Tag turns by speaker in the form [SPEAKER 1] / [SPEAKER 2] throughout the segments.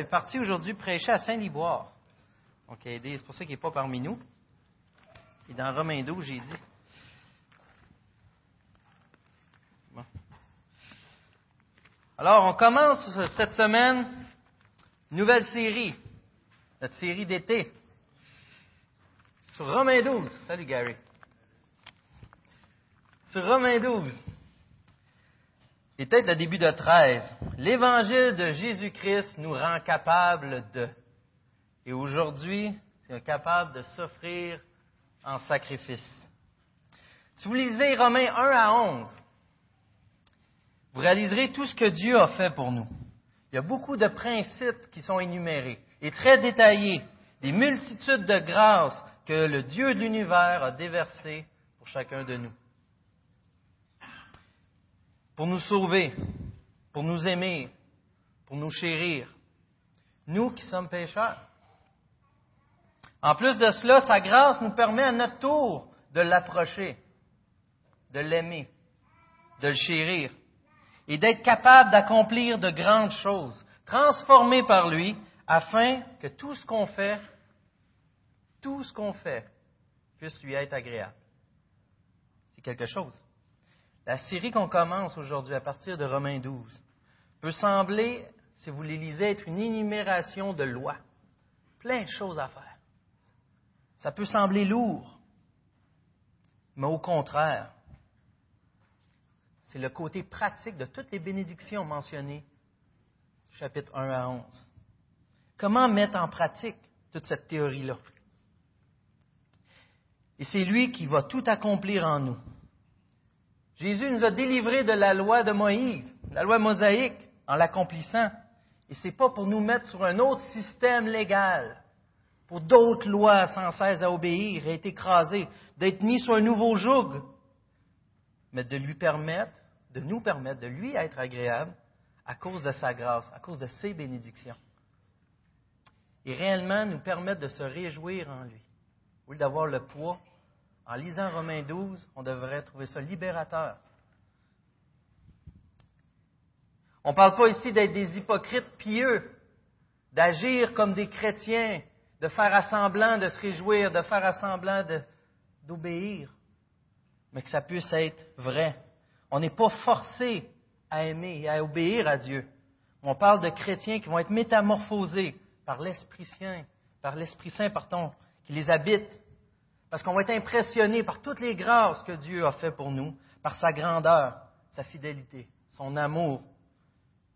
[SPEAKER 1] est parti aujourd'hui prêcher à Saint-Liboire. Donc, c'est pour ça qu'il n'est pas parmi nous. Et dans Romains 12, j'ai dit. Alors, on commence cette semaine une nouvelle série, notre série d'été, sur Romains 12. Salut Gary. Sur Romains 12. Et peut-être le début de 13. L'évangile de Jésus-Christ nous rend capables de. Et aujourd'hui, c'est capable de s'offrir en sacrifice. Si vous lisez Romains 1 à 11, vous réaliserez tout ce que Dieu a fait pour nous. Il y a beaucoup de principes qui sont énumérés et très détaillés, des multitudes de grâces que le Dieu de l'univers a déversées pour chacun de nous. Pour nous sauver, pour nous aimer, pour nous chérir. Nous qui sommes pécheurs. En plus de cela, sa grâce nous permet à notre tour de l'approcher, de l'aimer, de le chérir et d'être capable d'accomplir de grandes choses, transformées par lui, afin que tout ce qu'on fait, tout ce qu'on fait, puisse lui être agréable. C'est quelque chose. La série qu'on commence aujourd'hui à partir de Romains 12 peut sembler, si vous les lisez, être une énumération de lois. Plein de choses à faire. Ça peut sembler lourd, mais au contraire, c'est le côté pratique de toutes les bénédictions mentionnées, chapitre 1 à 11. Comment mettre en pratique toute cette théorie-là? Et c'est lui qui va tout accomplir en nous. Jésus nous a délivrés de la loi de Moïse, la loi mosaïque, en l'accomplissant. Et ce n'est pas pour nous mettre sur un autre système légal, pour d'autres lois sans cesse à obéir et être écrasés, d'être mis sur un nouveau joug, mais de lui permettre, de nous permettre, de lui être agréable à cause de sa grâce, à cause de ses bénédictions. Et réellement nous permettre de se réjouir en lui, au lieu d'avoir le poids. En lisant Romains 12, on devrait trouver ça libérateur. On ne parle pas ici d'être des hypocrites pieux, d'agir comme des chrétiens, de faire assemblant de se réjouir, de faire assemblant d'obéir, mais que ça puisse être vrai. On n'est pas forcé à aimer et à obéir à Dieu. On parle de chrétiens qui vont être métamorphosés par l'Esprit Saint, par l'Esprit Saint, pardon, qui les habite, parce qu'on va être impressionné par toutes les grâces que Dieu a fait pour nous, par sa grandeur, sa fidélité, son amour,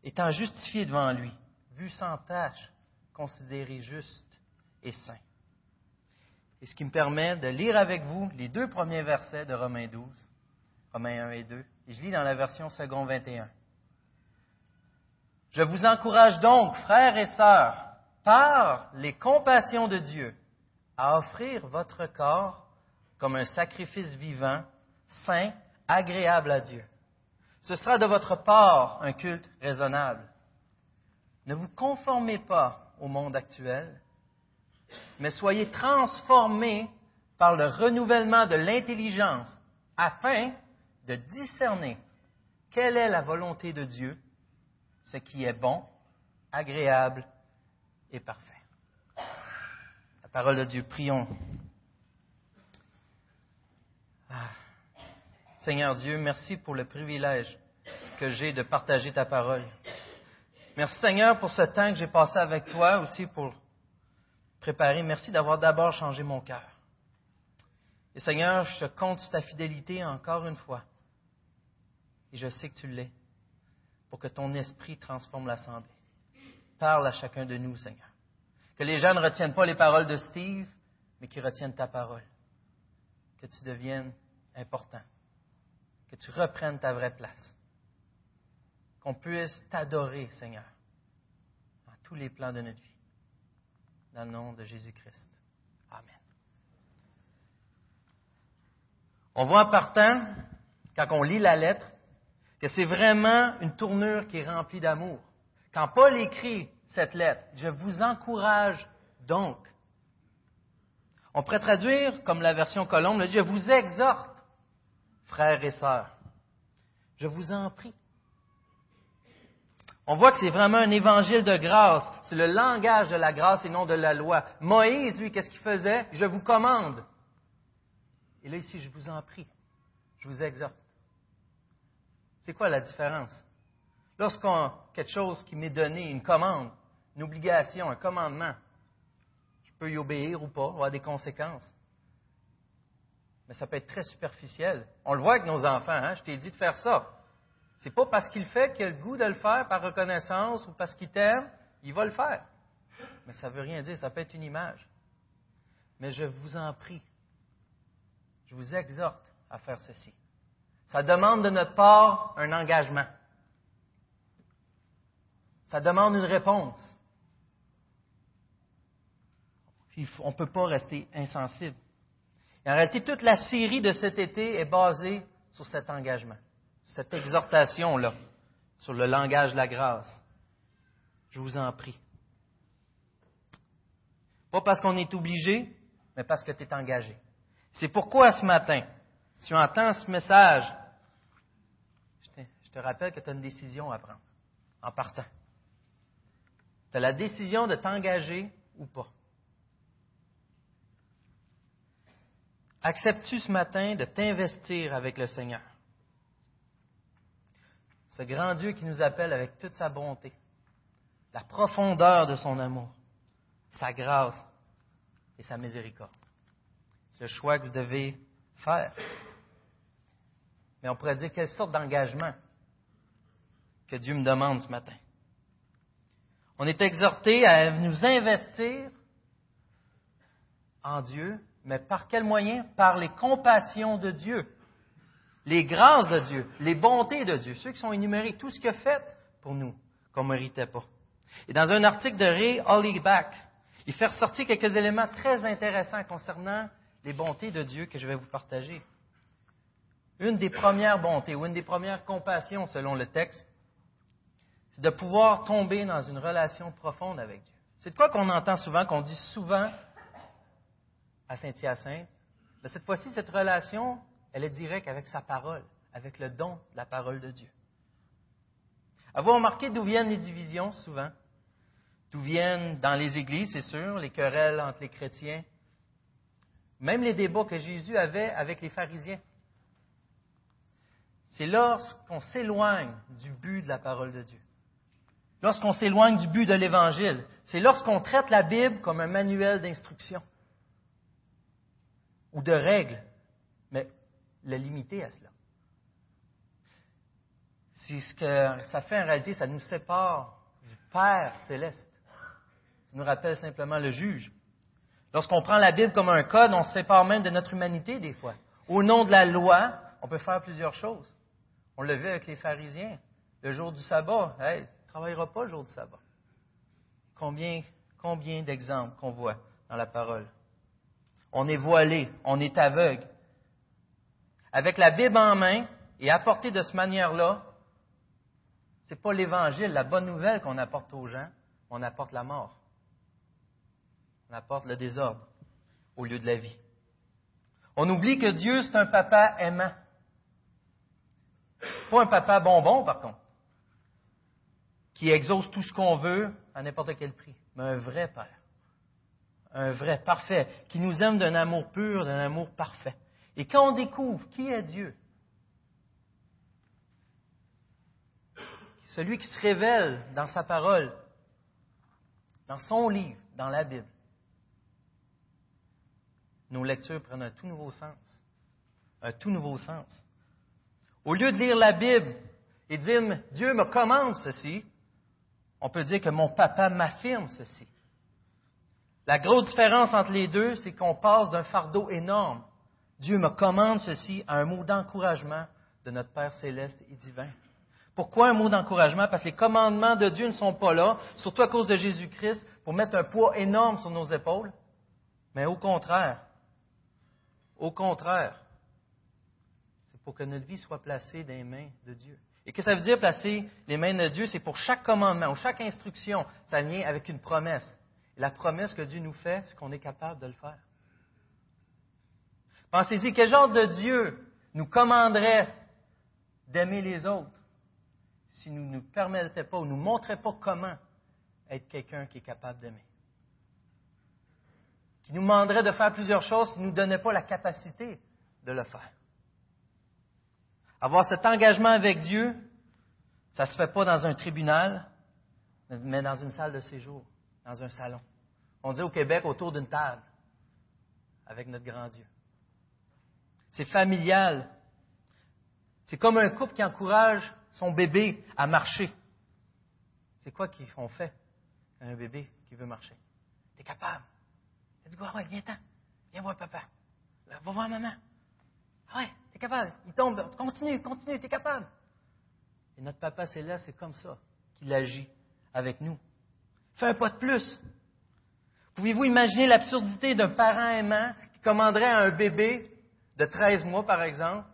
[SPEAKER 1] étant justifié devant lui, vu sans tâche, considéré juste et saint. Et ce qui me permet de lire avec vous les deux premiers versets de Romains 12, Romains 1 et 2, et je lis dans la version second 21. Je vous encourage donc, frères et sœurs, par les compassions de Dieu, à offrir votre corps comme un sacrifice vivant, saint, agréable à Dieu. Ce sera de votre part un culte raisonnable. Ne vous conformez pas au monde actuel, mais soyez transformés par le renouvellement de l'intelligence afin de discerner quelle est la volonté de Dieu, ce qui est bon, agréable et parfait. Parole de Dieu, prions. Ah. Seigneur Dieu, merci pour le privilège que j'ai de partager ta parole. Merci Seigneur pour ce temps que j'ai passé avec toi, aussi pour préparer. Merci d'avoir d'abord changé mon cœur. Et Seigneur, je compte ta fidélité encore une fois. Et je sais que tu l'es, pour que ton esprit transforme l'Assemblée. Parle à chacun de nous, Seigneur. Que les gens ne retiennent pas les paroles de Steve, mais qu'ils retiennent ta parole. Que tu deviennes important que tu reprennes ta vraie place. Qu'on puisse t'adorer, Seigneur, dans tous les plans de notre vie. Dans le nom de Jésus-Christ. Amen. On voit en partant, quand on lit la lettre, que c'est vraiment une tournure qui est remplie d'amour. Quand Paul écrit cette lettre, je vous encourage donc. On pourrait traduire, comme la version Colombe, je vous exhorte frères et sœurs, je vous en prie. On voit que c'est vraiment un évangile de grâce. C'est le langage de la grâce et non de la loi. Moïse, lui, qu'est-ce qu'il faisait? Je vous commande. Et là, ici, je vous en prie. Je vous exhorte. C'est quoi la différence? Lorsqu'on a quelque chose qui m'est donné, une commande, une obligation, un commandement, je peux y obéir ou pas, avoir des conséquences. Mais ça peut être très superficiel. On le voit avec nos enfants, hein? je t'ai dit de faire ça. C'est pas parce qu'il fait qu'il a le goût de le faire par reconnaissance ou parce qu'il t'aime, il va le faire. Mais ça ne veut rien dire, ça peut être une image. Mais je vous en prie, je vous exhorte à faire ceci. Ça demande de notre part un engagement. Ça demande une réponse. On ne peut pas rester insensible. En réalité, toute la série de cet été est basée sur cet engagement cette exhortation-là sur le langage de la grâce. Je vous en prie. Pas parce qu'on est obligé, mais parce que tu es engagé. C'est pourquoi ce matin, si tu entends ce message, je te, rappelle que tu as une décision à prendre en partant. Tu as la décision de t'engager ou pas. Acceptes-tu ce matin de t'investir avec le Seigneur? ce grand Dieu qui nous appelle avec toute sa bonté, la profondeur de son amour, sa grâce et sa miséricorde. C'est le choix que vous devez faire. Mais on pourrait dire quelle sorte d'engagement que Dieu me demande ce matin. On est exhorté à nous investir en Dieu, mais par quel moyen Par les compassions de Dieu les grâces de Dieu, les bontés de Dieu, ceux qui sont énumérés, tout ce qu'il a fait pour nous qu'on ne méritait pas. Et dans un article de Ray Hollyback, il fait ressortir quelques éléments très intéressants concernant les bontés de Dieu que je vais vous partager. Une des premières bontés ou une des premières compassions selon le texte, c'est de pouvoir tomber dans une relation profonde avec Dieu. C'est de quoi qu'on entend souvent, qu'on dit souvent à Saint-Hyacinthe. Mais cette fois-ci, cette relation, elle est directe avec sa parole, avec le don de la parole de Dieu. Avoir remarqué d'où viennent les divisions souvent, d'où viennent dans les églises, c'est sûr, les querelles entre les chrétiens, même les débats que Jésus avait avec les pharisiens. C'est lorsqu'on s'éloigne du but de la parole de Dieu, lorsqu'on s'éloigne du but de l'Évangile, c'est lorsqu'on traite la Bible comme un manuel d'instruction ou de règles, mais le limiter à cela. C'est ce que ça fait en réalité, ça nous sépare du Père céleste. Ça nous rappelle simplement le juge. Lorsqu'on prend la Bible comme un code, on se sépare même de notre humanité des fois. Au nom de la loi, on peut faire plusieurs choses. On le vu avec les pharisiens. Le jour du sabbat, hey, ne travaillera pas le jour du sabbat. Combien, combien d'exemples qu'on voit dans la parole? On est voilé, on est aveugle, avec la Bible en main et apporter de cette manière-là, ce n'est pas l'Évangile, la bonne nouvelle qu'on apporte aux gens, on apporte la mort. On apporte le désordre au lieu de la vie. On oublie que Dieu, c'est un papa aimant. Pas un papa bonbon, par contre, qui exauce tout ce qu'on veut à n'importe quel prix, mais un vrai Père. Un vrai, parfait, qui nous aime d'un amour pur, d'un amour parfait. Et quand on découvre qui est Dieu, celui qui se révèle dans sa parole, dans son livre, dans la Bible, nos lectures prennent un tout nouveau sens. Un tout nouveau sens. Au lieu de lire la Bible et dire Dieu me commande ceci, on peut dire que mon papa m'affirme ceci. La grosse différence entre les deux, c'est qu'on passe d'un fardeau énorme Dieu me commande ceci à un mot d'encouragement de notre Père céleste et divin. Pourquoi un mot d'encouragement? Parce que les commandements de Dieu ne sont pas là, surtout à cause de Jésus-Christ, pour mettre un poids énorme sur nos épaules, mais au contraire, au contraire, c'est pour que notre vie soit placée dans les mains de Dieu. Et que ça veut dire placer les mains de Dieu? C'est pour chaque commandement ou chaque instruction, ça vient avec une promesse. La promesse que Dieu nous fait, c'est qu'on est capable de le faire. Pensez-y, quel genre de Dieu nous commanderait d'aimer les autres s'il ne nous permettait pas ou nous montrait pas comment être quelqu'un qui est capable d'aimer? Qui nous demanderait de faire plusieurs choses s'il ne nous donnait pas la capacité de le faire? Avoir cet engagement avec Dieu, ça ne se fait pas dans un tribunal, mais dans une salle de séjour, dans un salon. On dit au Québec autour d'une table, avec notre grand Dieu. C'est familial. C'est comme un couple qui encourage son bébé à marcher. C'est quoi qu'on fait un bébé qui veut marcher? Tu es capable. Tu dis, ouais, viens-t'en. Viens voir papa. Va voir maman. Ah ouais, tu es capable. Il tombe. Continue, continue, tu es capable. Et notre papa c'est là, c'est comme ça qu'il agit avec nous. Fais un pas de plus. Pouvez-vous imaginer l'absurdité d'un parent aimant qui commanderait à un bébé de 13 mois, par exemple,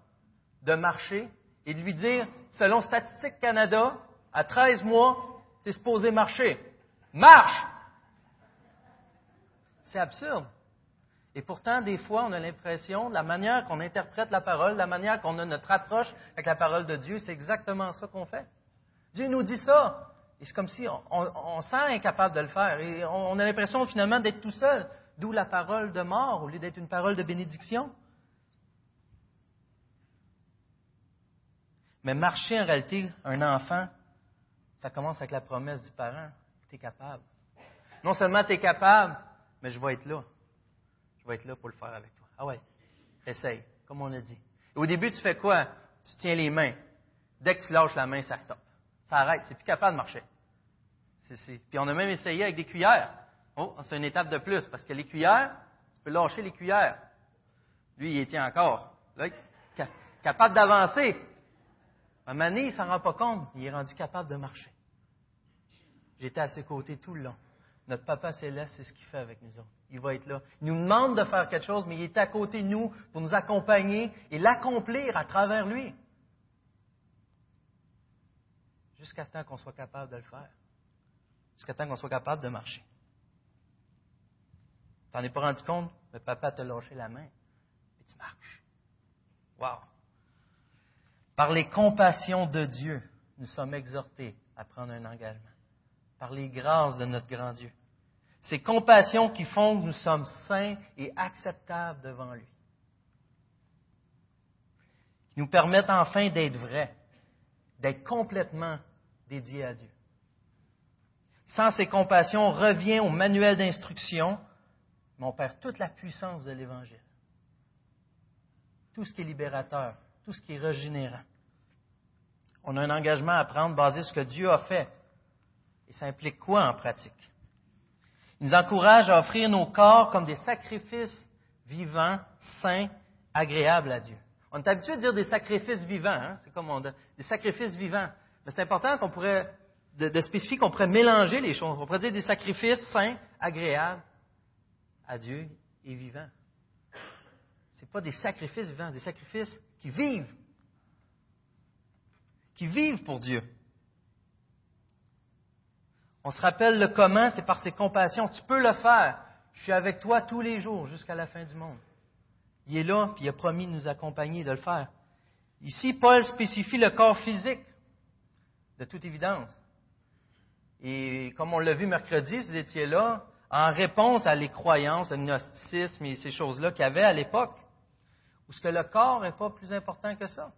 [SPEAKER 1] de marcher et de lui dire, selon Statistique Canada, à 13 mois, tu es supposé marcher. Marche! C'est absurde. Et pourtant, des fois, on a l'impression, la manière qu'on interprète la parole, la manière qu'on a notre approche avec la parole de Dieu, c'est exactement ça qu'on fait. Dieu nous dit ça. Et c'est comme si on, on, sent incapable de le faire. Et on, a l'impression finalement d'être tout seul. D'où la parole de mort au lieu d'être une parole de bénédiction. Mais marcher en réalité, un enfant, ça commence avec la promesse du parent. Tu es capable. Non seulement tu es capable, mais je vais être là. Je vais être là pour le faire avec toi. Ah ouais, essaye, comme on a dit. au début, tu fais quoi? Tu tiens les mains. Dès que tu lâches la main, ça stoppe. Ça arrête. C'est plus capable de marcher. Puis on a même essayé avec des cuillères. Oh, c'est une étape de plus, parce que les cuillères, tu peux lâcher les cuillères. Lui, il y tient encore. Là, capable d'avancer. À donné, il ne s'en rend pas compte. Il est rendu capable de marcher. J'étais à ses côtés tout le long. Notre Papa Céleste, c'est ce qu'il fait avec nous autres. Il va être là. Il nous demande de faire quelque chose, mais il est à côté de nous pour nous accompagner et l'accomplir à travers lui. Jusqu'à temps qu'on soit capable de le faire. Jusqu'à temps qu'on soit capable de marcher. Tu n'en es pas rendu compte, mais papa t'a lâché la main et tu marches. Wow! Par les compassions de Dieu, nous sommes exhortés à prendre un engagement. Par les grâces de notre grand Dieu. Ces compassions qui font que nous sommes saints et acceptables devant lui. Qui nous permettent enfin d'être vrais, d'être complètement dédiés à Dieu. Sans ces compassions, on revient au manuel d'instruction, mais on perd toute la puissance de l'Évangile. Tout ce qui est libérateur, tout ce qui est régénérant. On a un engagement à prendre basé sur ce que Dieu a fait. Et ça implique quoi en pratique? Il nous encourage à offrir nos corps comme des sacrifices vivants, saints, agréables à Dieu. On est habitué à dire des sacrifices vivants, hein? c'est comme on dit, des sacrifices vivants. Mais c'est important qu'on pourrait, de, spécifier qu'on pourrait mélanger les choses. On pourrait dire des sacrifices saints, agréables à Dieu et vivants. Ce pas des sacrifices vivants, des sacrifices qui vivent qui vivent pour Dieu. On se rappelle le comment, c'est par ses compassions. Tu peux le faire. Je suis avec toi tous les jours jusqu'à la fin du monde. Il est là, puis il a promis de nous accompagner de le faire. Ici, Paul spécifie le corps physique, de toute évidence. Et comme on l'a vu mercredi, vous étiez là, en réponse à les croyances, le gnosticisme et ces choses-là qu'il y avait à l'époque, où ce que le corps n'est pas plus important que ça.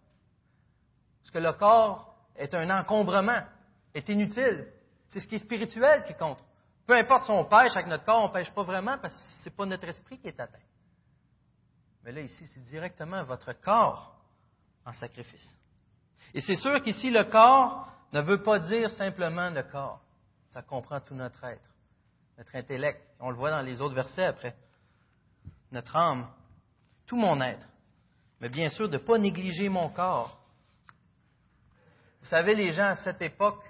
[SPEAKER 1] Parce que le corps est un encombrement, est inutile. C'est ce qui est spirituel qui compte. Peu importe si on pêche avec notre corps, on ne pêche pas vraiment parce que ce n'est pas notre esprit qui est atteint. Mais là, ici, c'est directement votre corps en sacrifice. Et c'est sûr qu'ici, le corps ne veut pas dire simplement le corps. Ça comprend tout notre être, notre intellect. On le voit dans les autres versets après. Notre âme, tout mon être. Mais bien sûr, de ne pas négliger mon corps vous savez, les gens à cette époque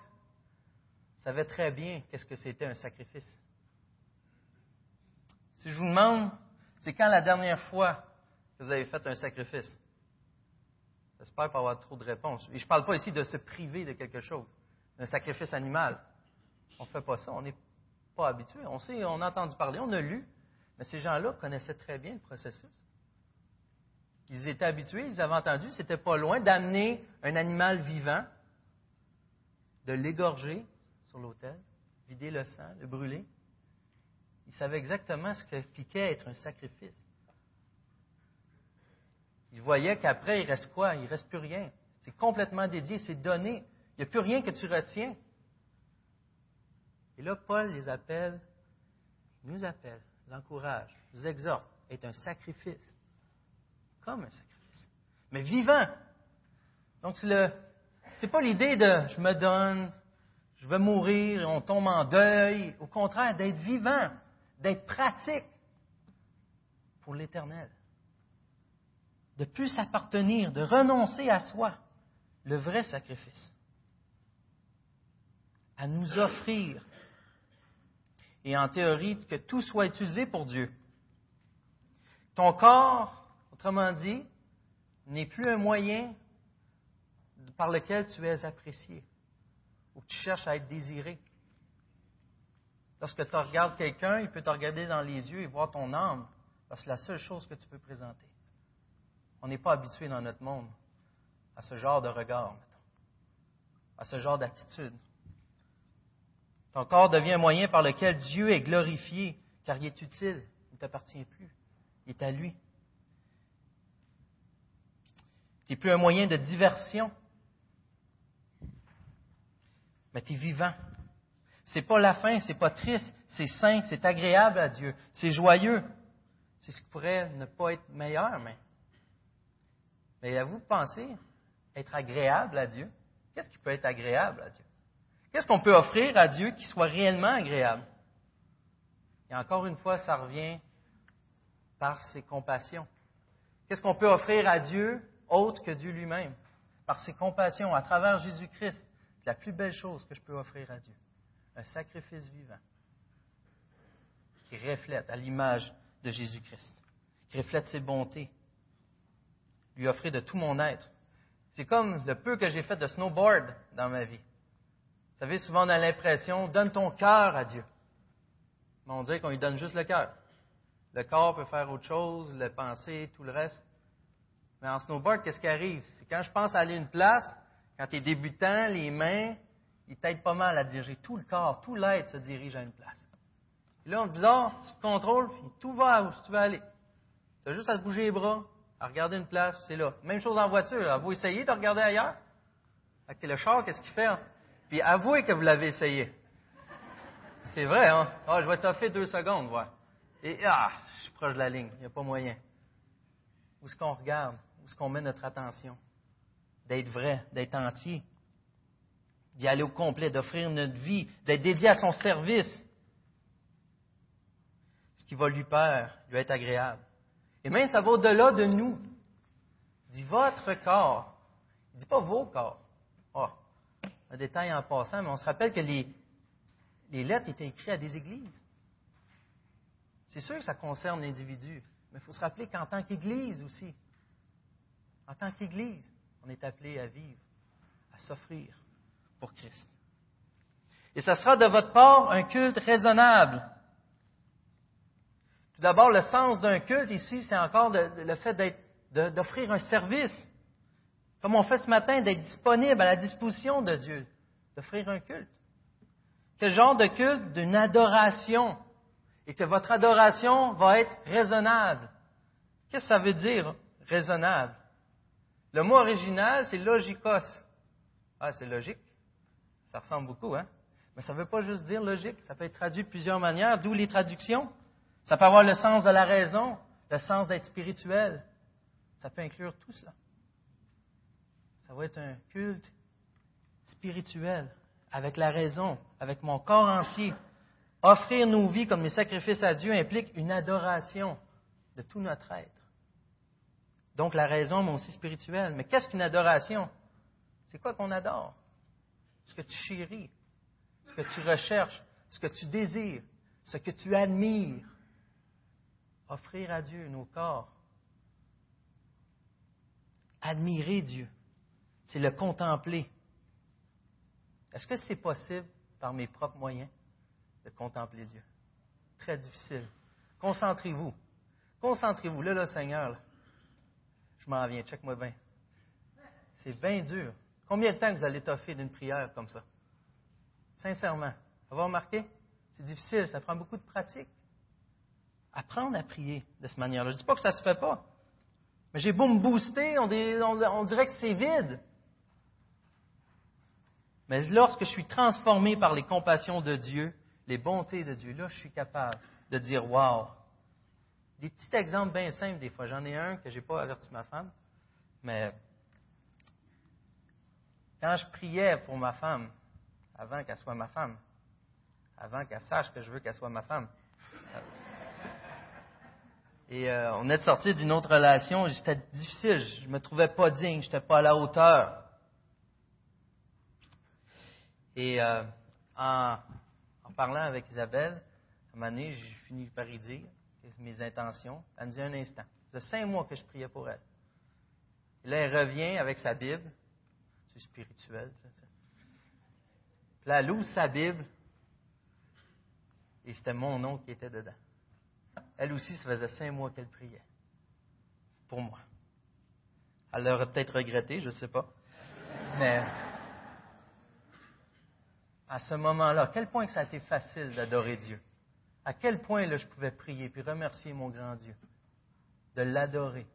[SPEAKER 1] savaient très bien qu'est-ce que c'était un sacrifice. Si je vous demande, c'est quand la dernière fois que vous avez fait un sacrifice? J'espère pas avoir trop de réponses. Et je ne parle pas ici de se priver de quelque chose, d'un sacrifice animal. On ne fait pas ça, on n'est pas habitué. On sait, on a entendu parler, on a lu, mais ces gens-là connaissaient très bien le processus. Ils étaient habitués, ils avaient entendu, c'était pas loin d'amener un animal vivant de l'égorger sur l'autel, vider le sang, le brûler. Il savait exactement ce que piquait être un sacrifice. Il voyait qu'après, il reste quoi? Il ne reste plus rien. C'est complètement dédié, c'est donné. Il n'y a plus rien que tu retiens. Et là, Paul les appelle, nous appelle, nous encourage, nous exhorte être un sacrifice. Comme un sacrifice. Mais vivant. Donc, c'est le, c'est pas l'idée de je me donne, je vais mourir, on tombe en deuil. Au contraire, d'être vivant, d'être pratique pour l'éternel. De plus s'appartenir, de renoncer à soi, le vrai sacrifice. À nous offrir. Et en théorie, que tout soit utilisé pour Dieu. Ton corps, autrement dit, n'est plus un moyen par lequel tu es apprécié ou que tu cherches à être désiré. Lorsque tu regardes quelqu'un, il peut te regarder dans les yeux et voir ton âme, parce que c'est la seule chose que tu peux présenter. On n'est pas habitué dans notre monde à ce genre de regard, à ce genre d'attitude. Ton corps devient un moyen par lequel Dieu est glorifié, car il est utile, il ne t'appartient plus, il est à lui. Il n'est plus un moyen de diversion, mais tu es vivant. C'est pas la fin, c'est pas triste, c'est sain, c'est agréable à Dieu, c'est joyeux. C'est ce qui pourrait ne pas être meilleur, mais. Mais à vous penser, être agréable à Dieu, qu'est-ce qui peut être agréable à Dieu? Qu'est-ce qu'on peut offrir à Dieu qui soit réellement agréable? Et encore une fois, ça revient par ses compassions. Qu'est-ce qu'on peut offrir à Dieu autre que Dieu lui-même? Par ses compassions, à travers Jésus-Christ. C'est la plus belle chose que je peux offrir à Dieu. Un sacrifice vivant qui reflète à l'image de Jésus-Christ, qui reflète ses bontés, lui offrir de tout mon être. C'est comme le peu que j'ai fait de snowboard dans ma vie. Vous savez, souvent on a l'impression, donne ton cœur à Dieu. Mais on dirait qu'on lui donne juste le cœur. Le corps peut faire autre chose, le penser, tout le reste. Mais en snowboard, qu'est-ce qui arrive? C'est quand je pense à aller une place, quand tu es débutant, les mains, ils t'aident pas mal à diriger. Tout le corps, tout l'être se dirige à une place. Là, on te bizarre, tu te contrôles, puis tout va où tu veux aller. Tu as juste à te bouger les bras, à regarder une place, c'est là. Même chose en voiture. Vous essayez de regarder ailleurs? Avec le char, qu'est-ce qu'il fait? Hein? Puis avouez que vous l'avez essayé. C'est vrai, hein? Ah, je vais t'offrir deux secondes, voilà. Et ah, je suis proche de la ligne, il n'y a pas moyen. Où est-ce qu'on regarde? Où est-ce qu'on met notre attention? d'être vrai, d'être entier, d'y aller au complet, d'offrir notre vie, d'être dédié à son service. Ce qui va lui plaire, lui être agréable. Et même ça va au-delà de nous. Il dit votre corps. Il ne dit pas vos corps. Oh, un détail en passant, mais on se rappelle que les, les lettres étaient écrites à des églises. C'est sûr que ça concerne l'individu, mais il faut se rappeler qu'en tant qu'Église aussi, en tant qu'Église, on est appelé à vivre, à s'offrir pour Christ. Et ce sera de votre part un culte raisonnable. Tout d'abord, le sens d'un culte ici, c'est encore le fait d'offrir un service. Comme on fait ce matin, d'être disponible à la disposition de Dieu, d'offrir un culte. Quel genre de culte? D'une adoration. Et que votre adoration va être raisonnable. Qu'est-ce que ça veut dire, raisonnable? Le mot original, c'est logikos. Ah, c'est logique. Ça ressemble beaucoup, hein? Mais ça ne veut pas juste dire logique. Ça peut être traduit de plusieurs manières, d'où les traductions. Ça peut avoir le sens de la raison, le sens d'être spirituel. Ça peut inclure tout cela. Ça va être un culte spirituel, avec la raison, avec mon corps entier. Offrir nos vies comme des sacrifices à Dieu implique une adoration de tout notre être. Donc la raison, mais aussi spirituelle. Mais qu'est-ce qu'une adoration? C'est quoi qu'on adore? Ce que tu chéris, ce que tu recherches, ce que tu désires, ce que tu admires. Offrir à Dieu nos corps. Admirer Dieu, c'est le contempler. Est-ce que c'est possible par mes propres moyens de contempler Dieu? Très difficile. Concentrez-vous. Concentrez-vous. Là, là, Seigneur, je m'en check-moi bien. C'est bien dur. Combien de temps vous allez t'offrir d'une prière comme ça? Sincèrement. Avez remarqué? C'est difficile, ça prend beaucoup de pratique. Apprendre à prier de cette manière-là. Je ne dis pas que ça ne se fait pas. Mais j'ai beau me booster, on, on dirait que c'est vide. Mais lorsque je suis transformé par les compassions de Dieu, les bontés de Dieu, là, je suis capable de dire Wow! Des petits exemples bien simples, des fois. J'en ai un que je n'ai pas averti ma femme, mais quand je priais pour ma femme, avant qu'elle soit ma femme, avant qu'elle sache que je veux qu'elle soit ma femme, et euh, on est sorti d'une autre relation, c'était difficile, je ne me trouvais pas digne, je n'étais pas à la hauteur. Et euh, en, parlant avec Isabelle, à un moment donné, j'ai fini par y dire mes intentions. Elle me dit un instant. Ça cinq mois que je priais pour elle. Et là, elle revient avec sa Bible. C'est spirituel. Ça, Puis là, elle ouvre sa Bible. Et c'était mon nom qui était dedans. Elle aussi, ça faisait cinq mois qu'elle priait. Pour moi. Elle l'aurait peut-être regretté, je ne sais pas. Mais à ce moment-là, à quel point ça a été facile d'adorer Dieu? À quel point je pouvais prier puis remercier mon grand Dieu. De l'adorer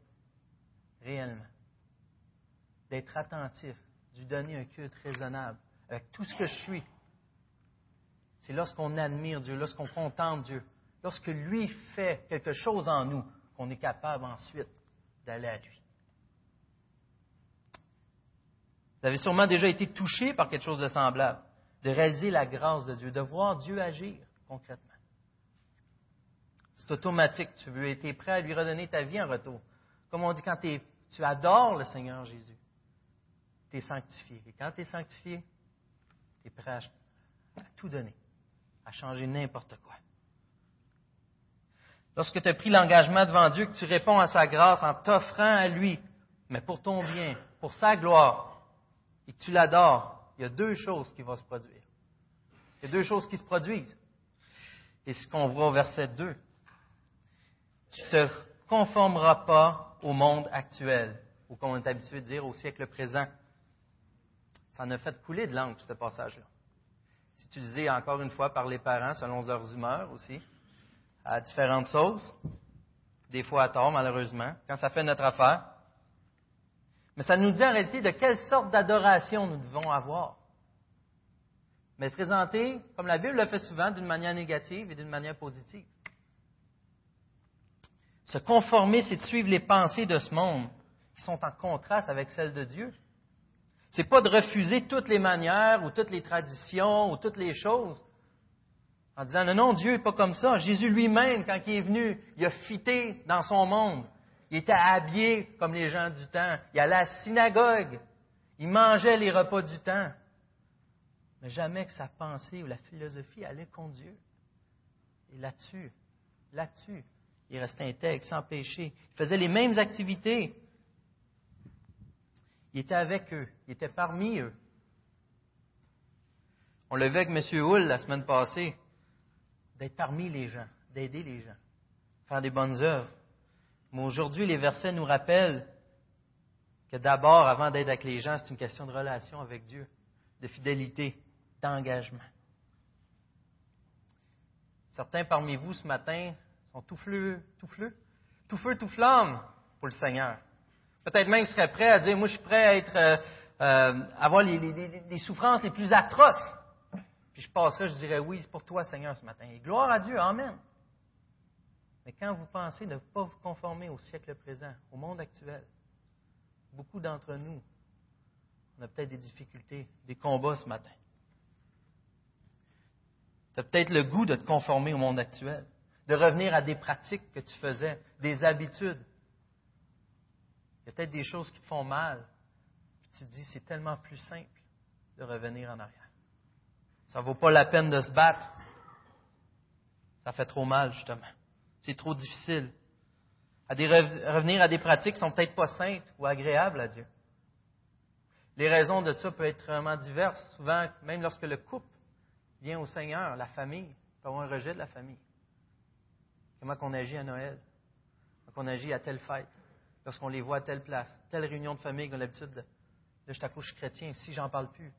[SPEAKER 1] réellement? D'être attentif, de lui donner un culte raisonnable avec tout ce que je suis. C'est lorsqu'on admire Dieu, lorsqu'on contemple Dieu, lorsque lui fait quelque chose en nous, qu'on est capable ensuite d'aller à lui. Vous avez sûrement déjà été touché par quelque chose de semblable de réaliser la grâce de Dieu, de voir Dieu agir concrètement. C'est automatique. Tu veux être prêt à lui redonner ta vie en retour. Comme on dit, quand tu adores le Seigneur Jésus, tu es sanctifié. Et quand tu es sanctifié, tu es prêt à, tout donner, à changer n'importe quoi. Lorsque tu as pris l'engagement devant Dieu, que tu réponds à sa grâce en t'offrant à lui, mais pour ton bien, pour sa gloire, et que tu l'adores, il y a deux choses qui vont se produire. Il y a deux choses qui se produisent. Et ce qu'on voit au verset 2. Tu ne te conformeras pas au monde actuel, ou comme on est habitué de dire au siècle présent. Ça en a fait couler de langue, ce passage-là. C'est utilisé encore une fois par les parents selon leurs humeurs aussi, à différentes sauces, des fois à tort malheureusement, quand ça fait notre affaire. Mais ça nous dit en réalité de quelle sorte d'adoration nous devons avoir. Mais présenter, comme la Bible le fait souvent, d'une manière négative et d'une manière positive. Se conformer, c'est de suivre les pensées de ce monde qui sont en contraste avec celles de Dieu. Ce n'est pas de refuser toutes les manières ou toutes les traditions ou toutes les choses en disant non, non, Dieu n'est pas comme ça. Jésus lui-même, quand il est venu, il a fité dans son monde. Il était habillé comme les gens du temps. Il allait à la synagogue. Il mangeait les repas du temps. Mais jamais que sa pensée ou la philosophie allait contre Dieu. Et là-dessus, là-dessus, il restait intègre, sans péché. Il faisait les mêmes activités. Il était avec eux. Il était parmi eux. On l'a vu avec M. Hull la semaine passée, d'être parmi les gens, d'aider les gens, faire des bonnes œuvres. Mais aujourd'hui, les versets nous rappellent que d'abord, avant d'être avec les gens, c'est une question de relation avec Dieu, de fidélité, d'engagement. Certains parmi vous ce matin sont tout fleu, tout tout feu, tout flamme pour le Seigneur. Peut-être même qu'ils seraient prêts à dire, moi je suis prêt à être, euh, euh, avoir les, souffrances les plus atroces. Puis je passerais, je dirais, oui, c'est pour toi Seigneur ce matin. Et gloire à Dieu, Amen. Mais quand vous pensez ne pas vous conformer au siècle présent, au monde actuel, beaucoup d'entre nous, on a peut-être des difficultés, des combats ce matin. Tu as peut-être le goût de te conformer au monde actuel, de revenir à des pratiques que tu faisais, des habitudes. Il y a peut-être des choses qui te font mal. Puis tu te dis, c'est tellement plus simple de revenir en arrière. Ça ne vaut pas la peine de se battre. Ça fait trop mal, justement c'est trop difficile. À revenir à des pratiques qui sont peut-être pas saintes ou agréables à Dieu. Les raisons de ça peuvent être vraiment diverses. Souvent, même lorsque le couple vient au Seigneur, la famille peut avoir un rejet de la famille. Comment qu'on agit à Noël, comment qu'on agit à telle fête, lorsqu'on les voit à telle place, telle réunion de famille qu'on a l'habitude de. Là, je t'accouche chrétien, si j'en parle plus.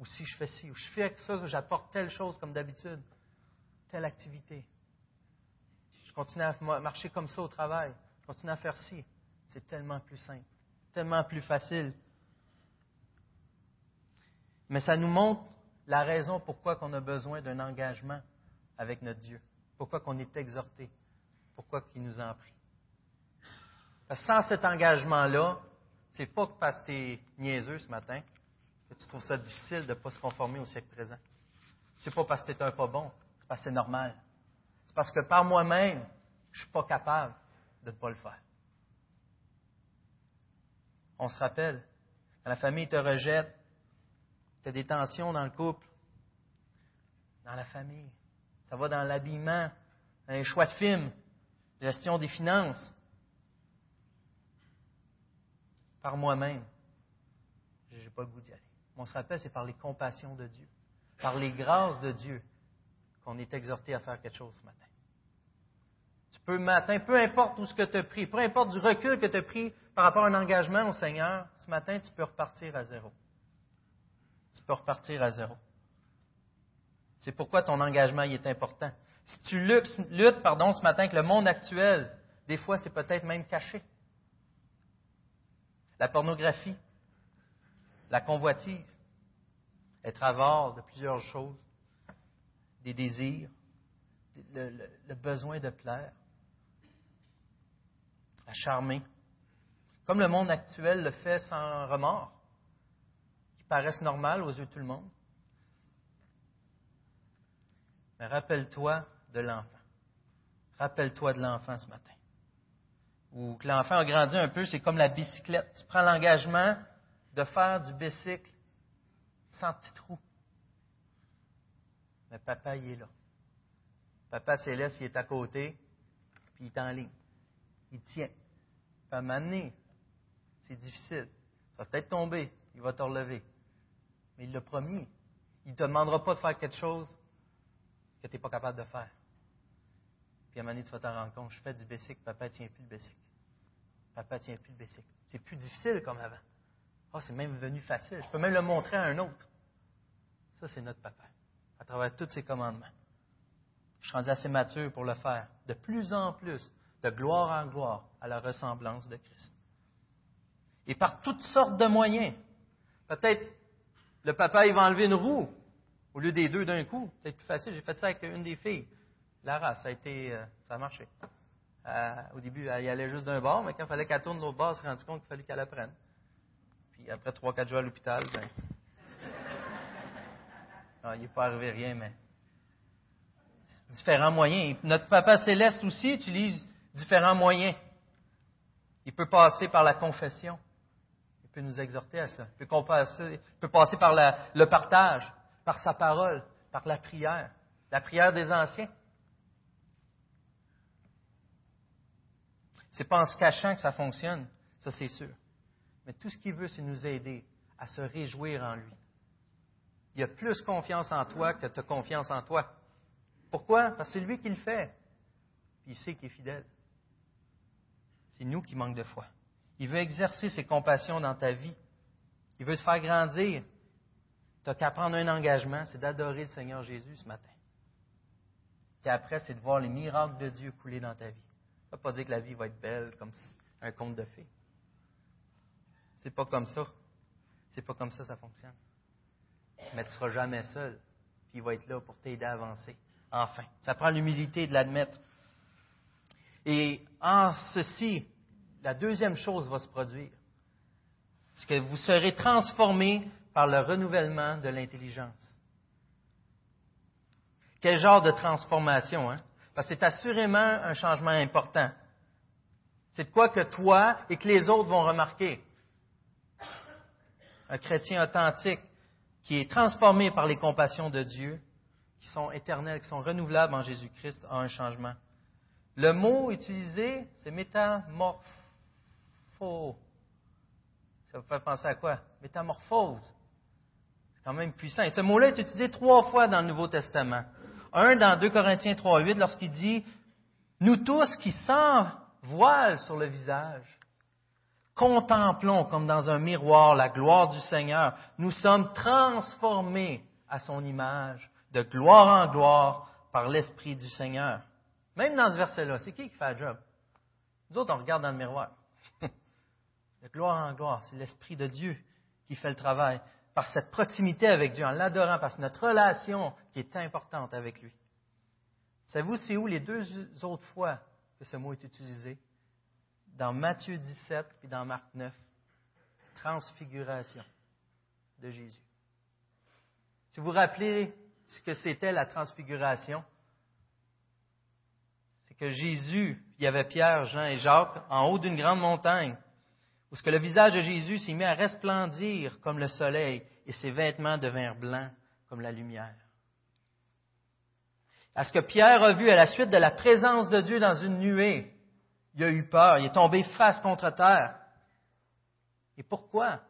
[SPEAKER 1] Ou si je fais ci, ou je fais ça, j'apporte telle chose comme d'habitude, telle activité. Je continue à marcher comme ça au travail. Je continue à faire ci. C'est tellement plus simple, tellement plus facile. Mais ça nous montre la raison pourquoi on a besoin d'un engagement avec notre Dieu. Pourquoi qu'on est exhorté. Pourquoi qu'il nous en prie. sans cet engagement-là, c'est pas parce que tu es niaiseux ce matin tu trouves ça difficile de ne pas se conformer au siècle présent? C'est pas parce que tu un pas bon, c'est parce que c'est normal. C'est parce que par moi-même, je ne suis pas capable de ne pas le faire. On se rappelle, quand la famille te rejette, tu as des tensions dans le couple, dans la famille. Ça va dans l'habillement, dans les choix de films, gestion des finances. Par moi-même, je n'ai pas le goût d'y aller. On se rappelle, c'est par les compassions de Dieu, par les grâces de Dieu, qu'on est exhorté à faire quelque chose ce matin. Tu peux matin, peu importe où ce que tu as pris, peu importe du recul que tu as pris par rapport à un engagement au Seigneur, ce matin, tu peux repartir à zéro. Tu peux repartir à zéro. C'est pourquoi ton engagement est important. Si tu luttes, luttes pardon, ce matin avec le monde actuel, des fois, c'est peut-être même caché. La pornographie, la convoitise, être avare de plusieurs choses, des désirs, le, besoin de plaire, à charmer, comme le monde actuel le fait sans remords, qui paraissent normales aux yeux de tout le monde. Mais rappelle-toi de l'enfant. Rappelle-toi de l'enfant ce matin. Ou que l'enfant a grandi un peu, c'est comme la bicyclette. Tu prends l'engagement de faire du bicycle sans petit trou. Mais papa, il est là. Papa Céleste, il est à côté, puis il est en ligne. Il tient. Puis à m'amener. C'est difficile. Tu vas peut-être tomber, il va te relever. Mais il l'a promis. Il ne te demandera pas de faire quelque chose que tu n'es pas capable de faire. Puis à un moment donné, tu vas t'en rendre compte, je fais du bicycle, papa ne tient plus le bicycle. Papa ne tient plus le bicycle. C'est plus difficile comme avant. Oh, c'est même devenu facile. Je peux même le montrer à un autre. Ça, c'est notre papa, à travers tous ses commandements. Je suis rendu assez mature pour le faire. De plus en plus, de gloire en gloire, à la ressemblance de Christ. Et par toutes sortes de moyens. Peut-être le papa, il va enlever une roue au lieu des deux d'un coup. C'est plus facile. J'ai fait ça avec une des filles. Lara, ça a été, euh, ça a marché. Euh, au début, elle y allait juste d'un bord, mais quand il fallait qu'elle tourne l'autre bord, elle s'est rendue compte qu'il fallait qu'elle apprenne. Puis après trois, quatre jours à l'hôpital, ben, ah, il n'est pas arrivé rien, mais différents moyens. Notre Papa céleste aussi utilise différents moyens. Il peut passer par la confession. Il peut nous exhorter à ça. Il peut passer, il peut passer par le partage, par sa parole, par la prière, la prière des anciens. C'est pas en se cachant que ça fonctionne, ça c'est sûr. Mais tout ce qu'il veut, c'est nous aider à se réjouir en lui. Il a plus confiance en toi que tu as confiance en toi. Pourquoi? Parce que c'est lui qui le fait. Puis il sait qu'il est fidèle. C'est nous qui manquons de foi. Il veut exercer ses compassions dans ta vie. Il veut te faire grandir. Tu n'as qu'à prendre un engagement, c'est d'adorer le Seigneur Jésus ce matin. Et après, c'est de voir les miracles de Dieu couler dans ta vie. Ça ne veut pas dire que la vie va être belle comme un conte de fées. C'est pas comme ça. C'est pas comme ça ça fonctionne. Mais tu seras jamais seul. Puis il va être là pour t'aider à avancer. Enfin, ça prend l'humilité de l'admettre. Et en ceci, la deuxième chose va se produire. C'est que vous serez transformés par le renouvellement de l'intelligence. Quel genre de transformation, hein? Parce que c'est assurément un changement important. C'est de quoi que toi et que les autres vont remarquer. Un chrétien authentique qui est transformé par les compassions de Dieu, qui sont éternelles, qui sont renouvelables en Jésus-Christ, a un changement. Le mot utilisé, c'est métamorpho. Ça vous fait penser à quoi? Métamorphose. C'est quand même puissant. Et ce mot-là est utilisé trois fois dans le Nouveau Testament. Un dans 2 Corinthiens 3, 8, lorsqu'il dit Nous tous qui sans voile sur le visage, contemplons comme dans un miroir la gloire du Seigneur, nous sommes transformés à son image, de gloire en gloire, par l'Esprit du Seigneur. Même dans ce verset-là, c'est qui qui fait le job? Nous autres, on regarde dans le miroir. de gloire en gloire, c'est l'Esprit de Dieu qui fait le travail. Par cette proximité avec Dieu, en l'adorant, que notre relation qui est importante avec lui. Savez-vous, c'est où les deux autres fois que ce mot est utilisé? Dans Matthieu 17 et dans Marc 9. Transfiguration de Jésus. Si vous vous rappelez ce que c'était la transfiguration, c'est que Jésus, il y avait Pierre, Jean et Jacques en haut d'une grande montagne, où ce que le visage de Jésus s'est mis à resplendir comme le soleil et ses vêtements devinrent blancs comme la lumière. À ce que Pierre a vu à la suite de la présence de Dieu dans une nuée, il a eu peur, il est tombé face contre terre. Et pourquoi?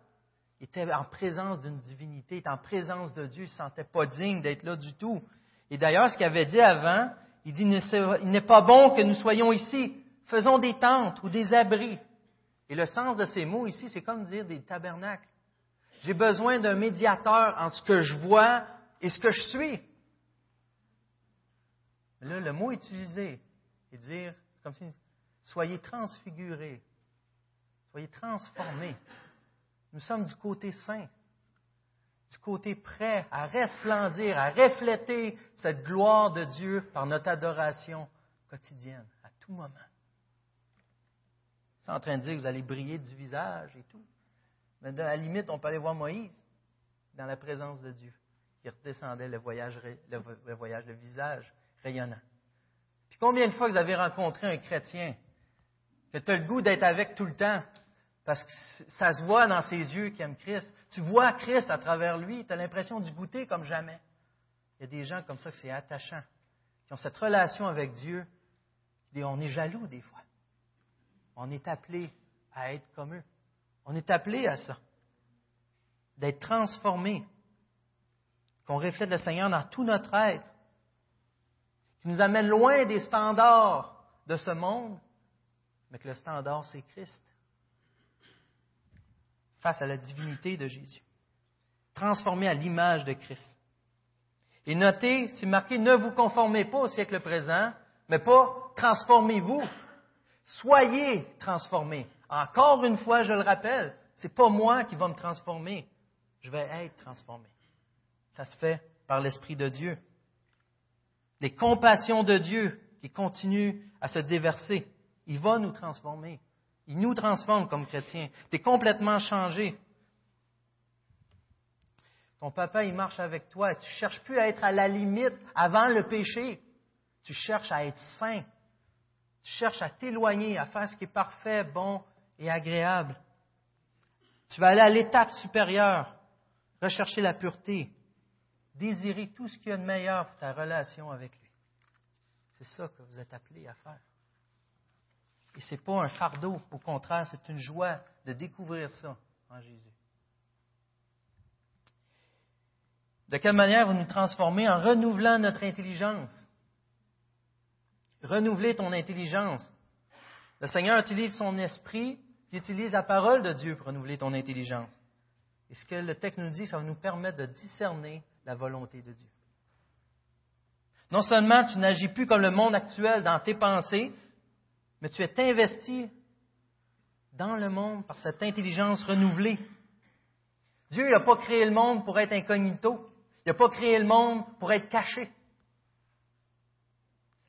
[SPEAKER 1] Il était en présence d'une divinité, il était en présence de Dieu, il ne se sentait pas digne d'être là du tout. Et d'ailleurs, ce qu'il avait dit avant, il dit, il n'est pas bon que nous soyons ici, faisons des tentes ou des abris. Et le sens de ces mots ici, c'est comme dire des tabernacles. J'ai besoin d'un médiateur entre ce que je vois et ce que je suis. Là, le mot utilisé est dire, comme si, soyez transfigurés, soyez transformés. Nous sommes du côté saint, du côté prêt à resplendir, à refléter cette gloire de Dieu par notre adoration quotidienne, à tout moment. C'est en train de dire que vous allez briller du visage et tout. Mais à la limite, on peut aller voir Moïse dans la présence de Dieu. Il redescendait le voyage, le, voyage, le visage rayonnant. Puis combien de fois vous avez rencontré un chrétien que tu as le goût d'être avec tout le temps parce que ça se voit dans ses yeux qu'il aime Christ. Tu vois Christ à travers lui, tu as l'impression du goûter comme jamais. Il y a des gens comme ça que c'est attachant, qui ont cette relation avec Dieu. On est jaloux des fois. On est appelé à être comme eux. On est appelé à ça. D'être transformé. Qu'on reflète le Seigneur dans tout notre être qui nous amène loin des standards de ce monde, mais que le standard, c'est Christ. Face à la divinité de Jésus. Transformé à l'image de Christ. Et notez, c'est marqué, ne vous conformez pas au siècle présent, mais pas transformez-vous. Soyez transformés. Encore une fois, je le rappelle, ce n'est pas moi qui va me transformer. Je vais être transformé. Ça se fait par l'Esprit de Dieu les compassions de Dieu qui continuent à se déverser. Il va nous transformer. Il nous transforme comme chrétiens. Tu es complètement changé. Ton papa, il marche avec toi. Tu ne cherches plus à être à la limite avant le péché. Tu cherches à être saint. Tu cherches à t'éloigner, à faire ce qui est parfait, bon et agréable. Tu vas aller à l'étape supérieure, rechercher la pureté, désirer tout ce qu'il y a de meilleur pour ta relation avec lui. C'est ça que vous êtes appelés à faire. Et ce n'est pas un fardeau, au contraire, c'est une joie de découvrir ça en Jésus. De quelle manière vous nous transformez en renouvelant notre intelligence? Renouveler ton intelligence. Le Seigneur utilise son esprit, il utilise la parole de Dieu pour renouveler ton intelligence. Et ce que le texte nous dit, ça va nous permettre de discerner la volonté de Dieu. Non seulement tu n'agis plus comme le monde actuel dans tes pensées, mais tu es investi dans le monde par cette intelligence renouvelée. Dieu n'a pas créé le monde pour être incognito. Il n'a pas créé le monde pour être caché.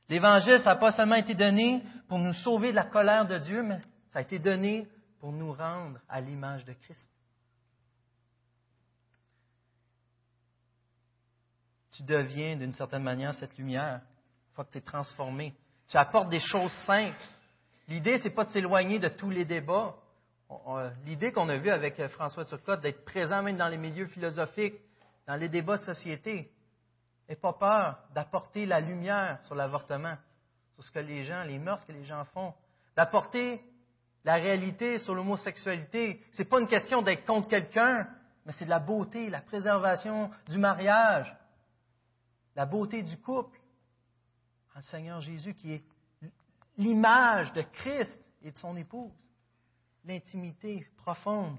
[SPEAKER 1] L'Évangile, ça n'a pas seulement été donné pour nous sauver de la colère de Dieu, mais ça a été donné pour nous rendre à l'image de Christ. tu deviens d'une certaine manière cette lumière. Une fois que tu es transformé. Tu apportes des choses simples. L'idée, ce n'est pas de s'éloigner de tous les débats. L'idée qu'on a vue avec euh, François Turcotte, d'être présent même dans les milieux philosophiques, dans les débats de société, n'aie pas peur d'apporter la lumière sur l'avortement, sur ce que les gens, les mœurs que les gens font, d'apporter la réalité sur l'homosexualité. Ce n'est pas une question d'être contre quelqu'un, mais c'est de la beauté, la préservation du mariage, la beauté du couple en le Seigneur Jésus qui est l'image de Christ et de son épouse. l'intimité profonde,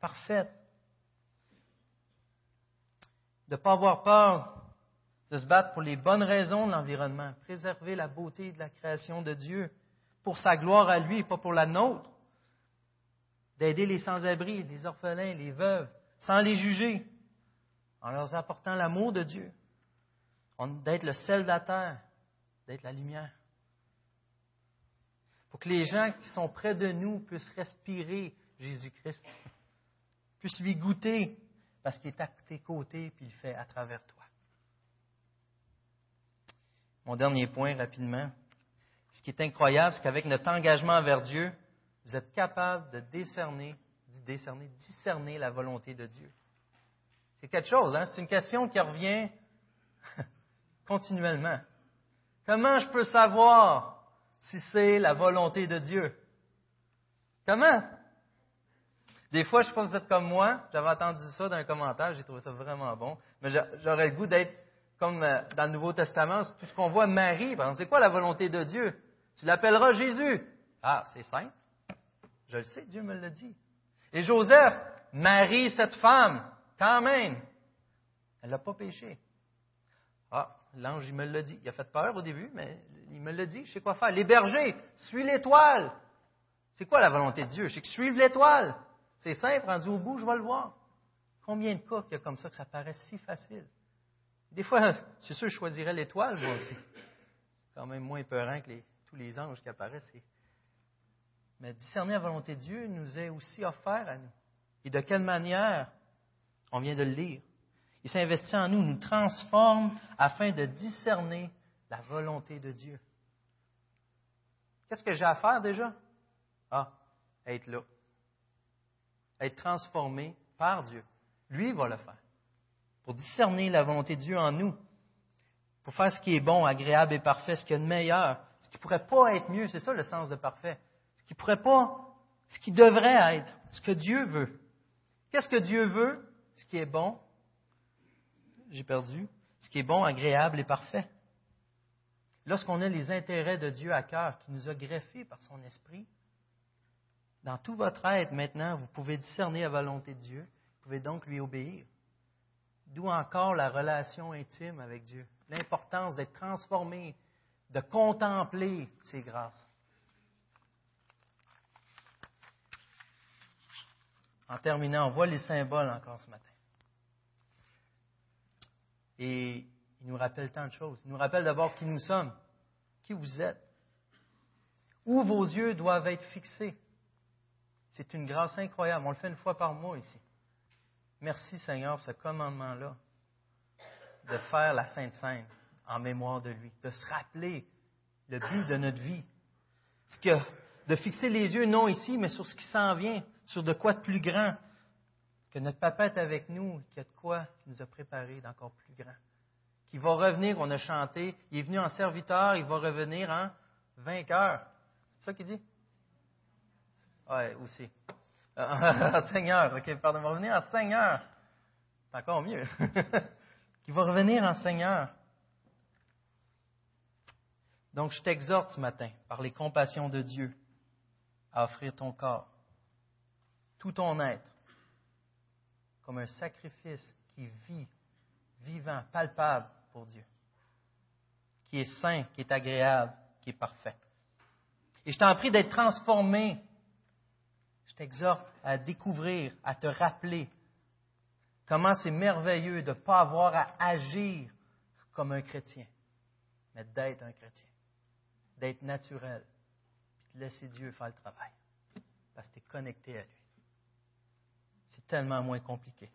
[SPEAKER 1] parfaite. De ne pas avoir peur de se battre pour les bonnes raisons de l'environnement, préserver la beauté de la création de Dieu, pour sa gloire à lui, pas pour la nôtre. D'aider les sans-abri, les orphelins, les veuves, sans les juger, en leur apportant l'amour de Dieu, d'être le sel de la terre, d'être la lumière. Pour que les gens qui sont près de nous puissent respirer Jésus-Christ, puissent lui goûter parce qu'il est à tes côtés et il fait à travers toi. Mon dernier point, rapidement. Ce qui est incroyable, c'est qu'avec notre engagement envers Dieu, vous êtes capable de décerner, décerner, discerner la volonté de Dieu. C'est quelque chose, hein? c'est une question qui revient continuellement. Comment je peux savoir si c'est la volonté de Dieu? Comment? Des fois, je pense que vous êtes comme moi. J'avais entendu ça dans un commentaire, j'ai trouvé ça vraiment bon. Mais j'aurais le goût d'être comme euh, dans le Nouveau Testament, tout ce qu'on voit Marie. Par exemple, c'est quoi la volonté de Dieu? Tu l'appelleras Jésus. Ah, c'est simple. Je le sais, Dieu me l'a dit. Et Joseph, marie cette femme, quand même. Elle n'a pas péché. Ah, l'ange, il me l'a dit. Il a fait peur au début, mais il me l'a dit. Je sais quoi faire. Les bergers, suis l'étoile. C'est quoi la volonté de Dieu? C'est que suivre l'étoile. C'est simple, rendu au bout, je vais le voir. Combien de cas qu'il y a comme ça que ça paraît si facile? Des fois, c'est sûr, je choisirais l'étoile, moi aussi. C'est quand même moins peurant que tous les anges qui apparaissent. Mais discerner la volonté de Dieu nous est aussi offert à nous. Et de quelle manière? On vient de le lire. Il s'investit en nous, nous transforme afin de discerner la volonté de Dieu. Qu'est-ce que j'ai à faire déjà? Ah, être là. Être transformé par Dieu. Lui va le faire pour discerner la volonté de Dieu en nous, pour faire ce qui est bon, agréable et parfait, ce qui est de meilleur, ce qui ne pourrait pas être mieux, c'est ça le sens de parfait, ce qui pourrait pas, ce qui devrait être, ce que Dieu veut. Qu'est-ce que Dieu veut? Ce qui est bon, j'ai perdu, ce qui est bon, agréable et parfait. Lorsqu'on a les intérêts de Dieu à cœur, qui nous a greffés par son esprit, dans tout votre être maintenant, vous pouvez discerner la volonté de Dieu, vous pouvez donc lui obéir. D'où encore la relation intime avec Dieu, l'importance d'être transformé, de contempler ses grâces. En terminant, on voit les symboles encore ce matin. Et il nous rappelle tant de choses. Il nous rappelle d'abord qui nous sommes, qui vous êtes, où vos yeux doivent être fixés. C'est une grâce incroyable. On le fait une fois par mois ici. Merci Seigneur pour ce commandement-là de faire la Sainte Sainte en mémoire de lui, de se rappeler le but de notre vie. De fixer les yeux non ici, mais sur ce qui s'en vient, sur de quoi de plus grand, que notre papa est avec nous, qu'il y a de quoi qui nous a préparé d'encore plus grand. Qui va revenir, on a chanté, il est venu en serviteur, il va revenir en vainqueur. C'est ça qu'il dit? Oui, aussi. Seigneur, ok, pardon, il va revenir en Seigneur. C'est encore mieux. Il va revenir en Seigneur. Donc, je t'exhorte ce matin, par les compassions de Dieu, à offrir ton corps, tout ton être, comme un sacrifice qui vit, vivant, palpable pour Dieu, qui est saint, qui est agréable, qui est parfait. Et je t'en prie d'être transformé t'exhorte à découvrir, à te rappeler comment c'est merveilleux de ne pas avoir à agir comme un chrétien, mais d'être un chrétien, d'être naturel, puis de laisser Dieu faire le travail, parce que tu es connecté à lui. Tellement moins compliqué.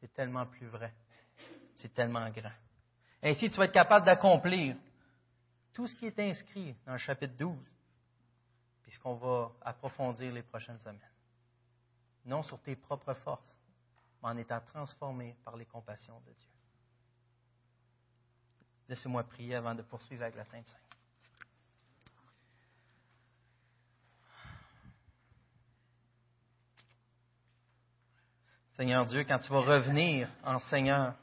[SPEAKER 1] C'est tellement plus vrai. C'est tellement grand. Ainsi, tu vas être capable d'accomplir tout ce qui est inscrit dans le chapitre 12 puis ce qu'on va approfondir les prochaines semaines. Non sur tes propres forces, mais en étant transformé par les compassions de Dieu. Laissez-moi prier avant de poursuivre avec la Sainte Sainte. Seigneur Dieu, quand tu vas revenir en Seigneur,